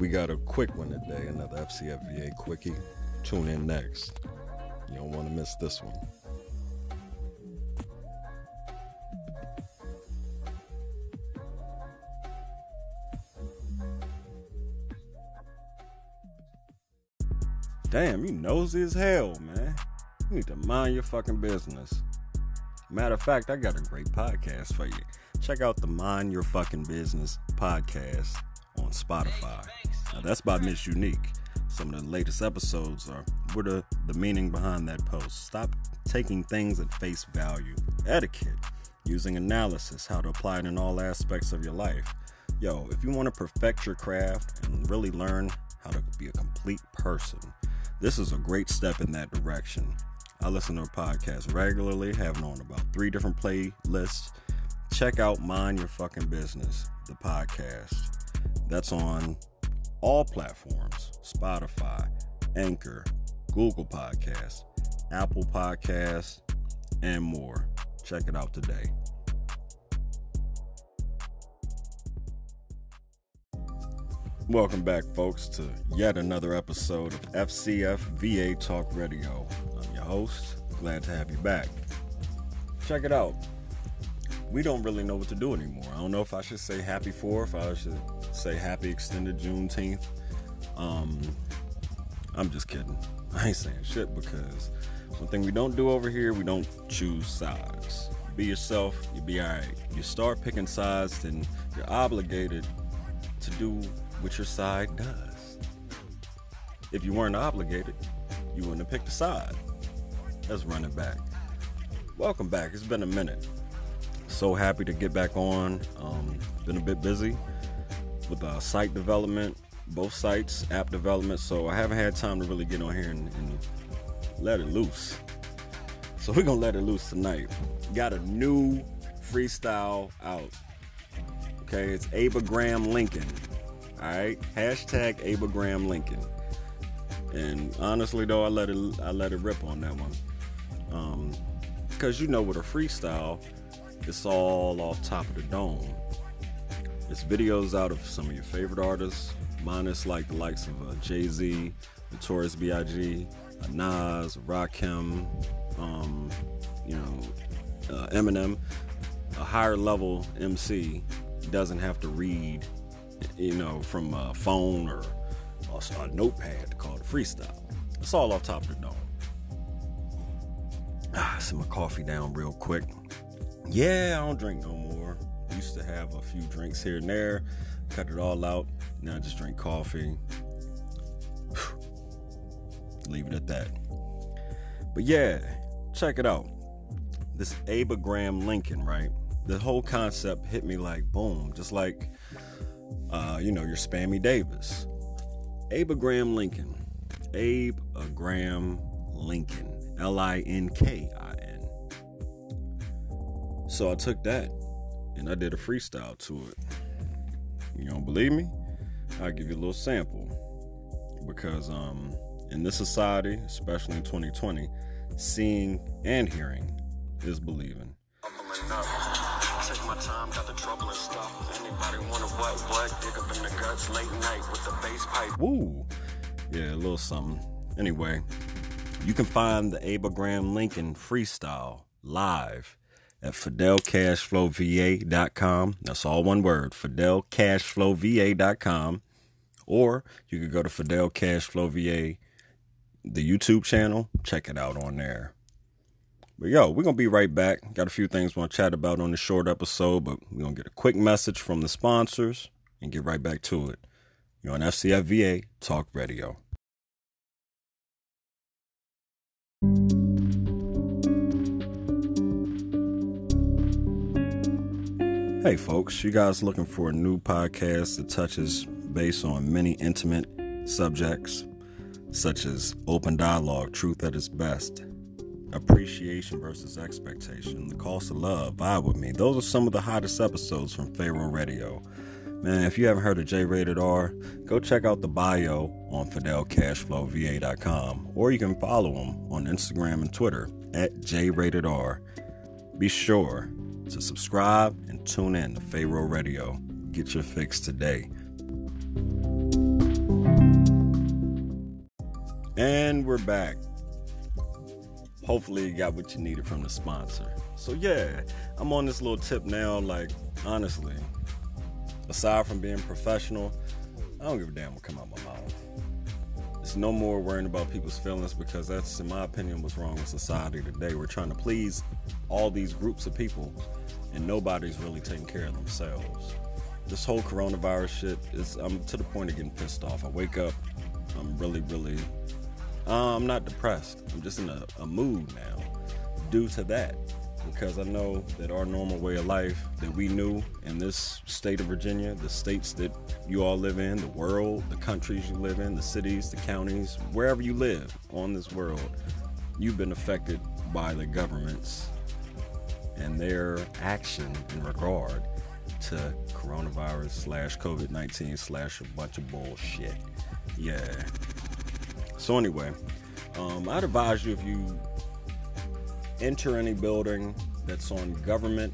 We got a quick one today, another FCFVA quickie. Tune in next. You don't want to miss this one. Damn, you nosy as hell, man. You need to mind your fucking business. Matter of fact, I got a great podcast for you. Check out the Mind Your Fucking Business podcast on Spotify. Now, that's by Miss Unique. Some of the latest episodes are what are the meaning behind that post. Stop taking things at face value. Etiquette, using analysis, how to apply it in all aspects of your life. Yo, if you want to perfect your craft and really learn how to be a complete person, this is a great step in that direction. I listen to a podcast regularly, having on about three different playlists. Check out Mind Your Fucking Business, the podcast. That's on all platforms Spotify, Anchor, Google Podcasts, Apple Podcasts, and more. Check it out today. Welcome back, folks, to yet another episode of FCF VA Talk Radio. I'm your host. Glad to have you back. Check it out. We don't really know what to do anymore. I don't know if I should say happy 4th, if I should say happy extended Juneteenth. Um, I'm just kidding. I ain't saying shit because one thing we don't do over here, we don't choose sides. Be yourself, you be alright. You start picking sides, then you're obligated to do what your side does. If you weren't obligated, you wouldn't have picked a side. Let's run it back. Welcome back. It's been a minute. So happy to get back on. Um, been a bit busy with uh, site development, both sites, app development. So I haven't had time to really get on here and, and let it loose. So we're gonna let it loose tonight. Got a new freestyle out. Okay, it's Abragram Linkin. All right, hashtag Abragram Linkin. And honestly, though, I let it I let it rip on that one. Um, because you know, with a freestyle, it's all off top of the dome. It's videos out of some of your favorite artists, minus like the likes of uh, Jay Z, Notorious B.I.G., uh, Nas, Rakim, um, you know, uh, Eminem. A higher level MC doesn't have to read you know, from a phone or a, notepad to call it freestyle. It's all off top of the dome. Ah, sit my coffee down real quick. Yeah, I don't drink no. Used to have a few drinks here and there, cut it all out. Now I just drink coffee. Leave it at that. But yeah, check it out. This Abraham Lincoln, right? The whole concept hit me like boom, just like uh, you know, your Spammy Davis. Abraham Lincoln. Abe Graham Lincoln. L I N K I N. So I took that and I did a freestyle to it. You don't believe me? I'll give you a little sample. Because um, in this society, especially in 2020, seeing and hearing is believing my time, got the trouble and stuff. Anybody wanna what, what? Dig up in the guts late night with the bass pipe. Woo! Yeah, a little something. Anyway, you can find the Abragram Linkin freestyle live at fidelcashflowva.com. That's all one word, fidelcashflowva.com. Or you could go to Fidel the YouTube channel, check it out on there. But yo, we're gonna be right back. Got a few things we want to chat about on this short episode, but we're gonna get a quick message from the sponsors and get right back to it. You're on FCFVA Talk Radio. Hey folks, you guys looking for a new podcast that touches base on many intimate subjects such as open dialogue, truth at its best, appreciation versus expectation, the cost of love, vibe with me. Those are some of the hottest episodes from Pharaoh Radio. Man, if you haven't heard of J Rated R, go check out the bio on FidelCashflowVA.com, or you can follow him on Instagram and Twitter at J Rated R. Be sure to subscribe and tune in to Pharaoh Radio. Get your fix today. And we're back. Hopefully, you got what you needed from the sponsor. So, yeah, I'm on this little tip now. Like, honestly, aside from being professional, I don't give a damn what come out my mouth. It's no more worrying about people's feelings because that's, in my opinion, what's wrong with society today. We're trying to please all these groups of people, and nobody's really taking care of themselves. This whole coronavirus shit is, I'm to the point of getting pissed off. I wake up, I'm really, really uh, I'm not depressed. I'm just in a, a mood now due to that. Because I know that our normal way of life that we knew in this state of Virginia, the states that you all live in, the world, the countries you live in, the cities, the counties, wherever you live on this world, you've been affected by the governments and their action in regard to coronavirus slash COVID 19 slash a bunch of bullshit. Yeah. So anyway, um, I'd advise you if you enter any building that's on government,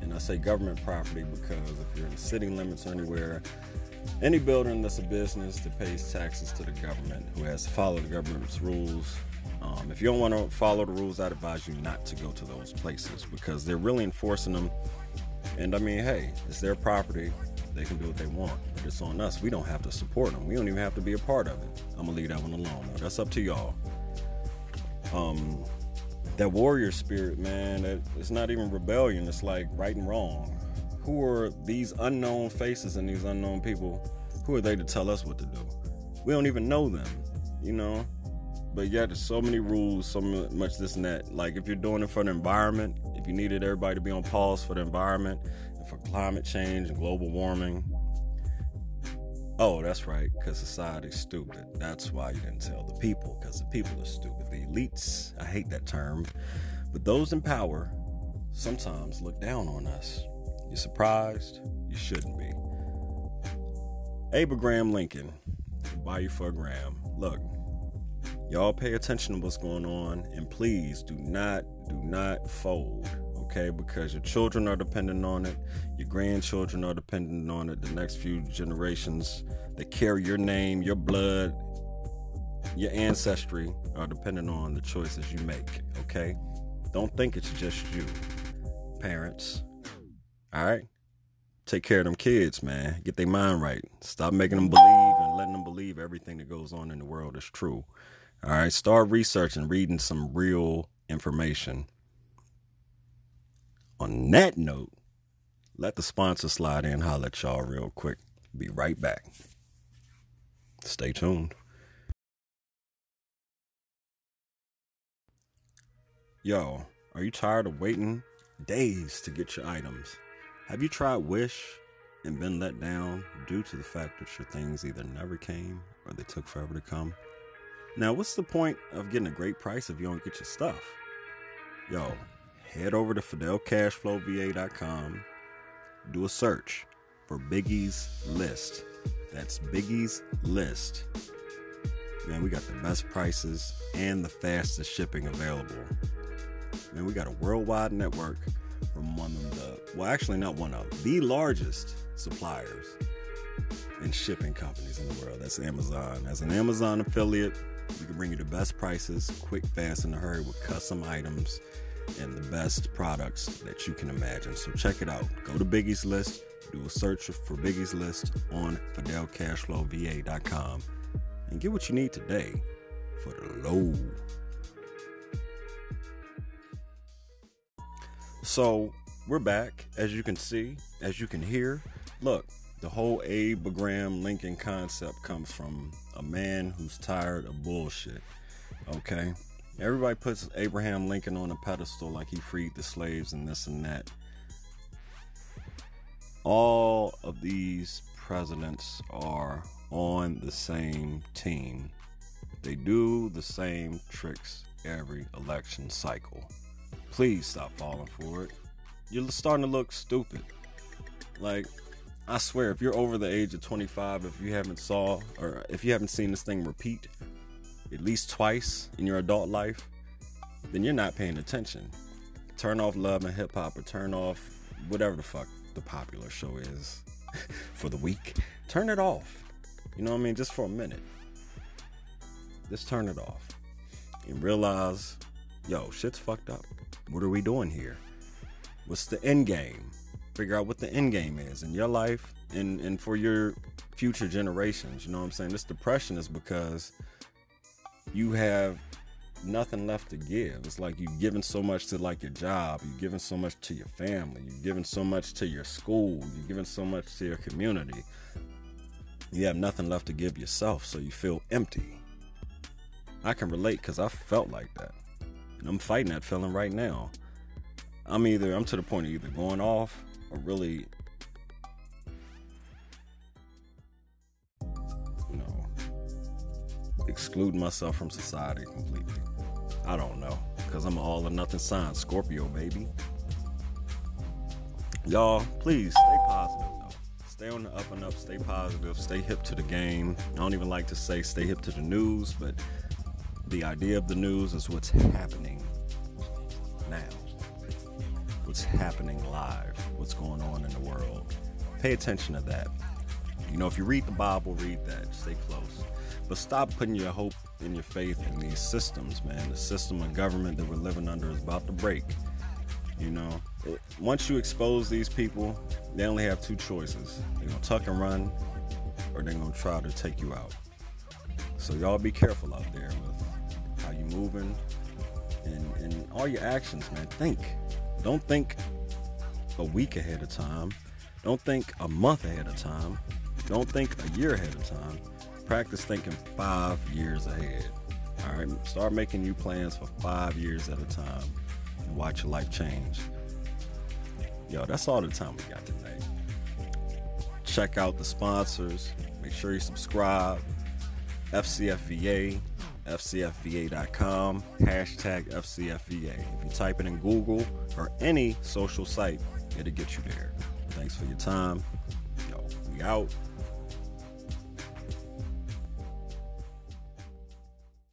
and I say government property because if you're in the city limits or anywhere, any building that's a business that pays taxes to the government, who has to follow the government's rules. Um, if you don't want to follow the rules, I'd advise you not to go to those places because they're really enforcing them. And I mean, hey, it's their property. They can do what they want, but it's on us. We don't have to support them. We don't even have to be a part of it. I'm gonna leave that one alone. That's up to y'all. Um, that warrior spirit, man. That it's not even rebellion. It's like right and wrong. Who are these unknown faces and these unknown people? Who are they to tell us what to do? We don't even know them, you know. But yet, there's so many rules, so much this and that. Like if you're doing it for the environment, if you needed everybody to be on pause for the environment, and for climate change and global warming. Oh, that's right, because society's stupid. That's why you didn't tell the people, because the people are stupid. The elites, I hate that term, but those in power sometimes look down on us. You surprised? You shouldn't be. Abraham Lincoln, buy you for a gram. Look, y'all pay attention to what's going on, and please do not, do not fold okay? Because your children are dependent on it, your grandchildren are dependent on it, the next few generations that carry your name, your blood, your ancestry are dependent on the choices you make, okay? Don't think it's just you, parents. All right? Take care of them kids, man. Get their mind right. Stop making them believe and letting them believe everything that goes on in the world is true. All right? Start researching, reading some real information on that note, let the sponsor slide in, holler at y'all real quick. Be right back. Stay tuned. Yo, are you tired of waiting days to get your items? Have you tried Wish and been let down due to the fact that your things either never came or they took forever to come? Now, what's the point of getting a great price if you don't get your stuff? Yo, head over to fidelcashflowva.com, do a search for Biggie's List. That's Biggie's List. Man, we got the best prices and the fastest shipping available. Man, we got a worldwide network from one of the, well, actually, not one of, the largest suppliers and shipping companies in the world. That's Amazon. As an Amazon affiliate, we can bring you the best prices, quick, fast, in a hurry with custom items and the best products that you can imagine. So check it out. Go to Biggie's List, do a search for Biggie's List on FidelCashflowVA.com and get what you need today for the low. So we're back, as you can see, as you can hear. Look, the whole Abraham Lincoln concept comes from a man who's tired of bullshit. Okay? Everybody puts Abraham Lincoln on a pedestal like he freed the slaves and this and that. All of these presidents are on the same team. They do the same tricks every election cycle. Please stop falling for it. You're starting to look stupid. Like, I swear, if you're over the age of 25, if you haven't saw or if you haven't seen this thing repeat, at least twice in your adult life, then you're not paying attention. Turn off Love and Hip Hop or turn off whatever the fuck the popular show is for the week. Turn it off. You know what I mean? Just for a minute. just turn it off and realize, yo, shit's fucked up. What are we doing here? What's the end game? Figure out what the end game is in your life and, and for your future generations. You know what I'm saying? This depression is because you have nothing left to give. It's like you've given so much to like your job, you've given so much to your family, you've given so much to your school, you've given so much to your community. You have nothing left to give yourself, so you feel empty. I can relate because I felt like that. And I'm fighting that feeling right now. I'm either, I'm to the point of either going off or really, excluding myself from society completely. I don't know, because I'm an all or nothing sign, Scorpio, baby. Y'all, please stay positive though. Stay on the up and up, stay positive, stay hip to the game. I don't even like to say stay hip to the news, but the idea of the news is what's happening now. What's happening live, what's going on in the world. Pay attention to that. You know, if you read the Bible, read that. Stay close. But stop putting your hope and your faith in these systems, man. The system of government that we're living under is about to break. You know, once you expose these people, they only have two choices. They're going to tuck and run, or they're going to try to take you out. So, y'all be careful out there with how you moving and, and all your actions, man. Think. Don't think a week ahead of time. Don't think a month ahead of time. Don't think a year ahead of time practice thinking five years ahead. All right, start making new plans for five years at a time and watch your life change. Yo, that's all the time we got today. Check out the sponsors. Make sure you subscribe. FCFVA, FCFVA.com, hashtag FCFVA. If you type it in Google or any social site, it'll get you there. Thanks for your time. Yo, we out.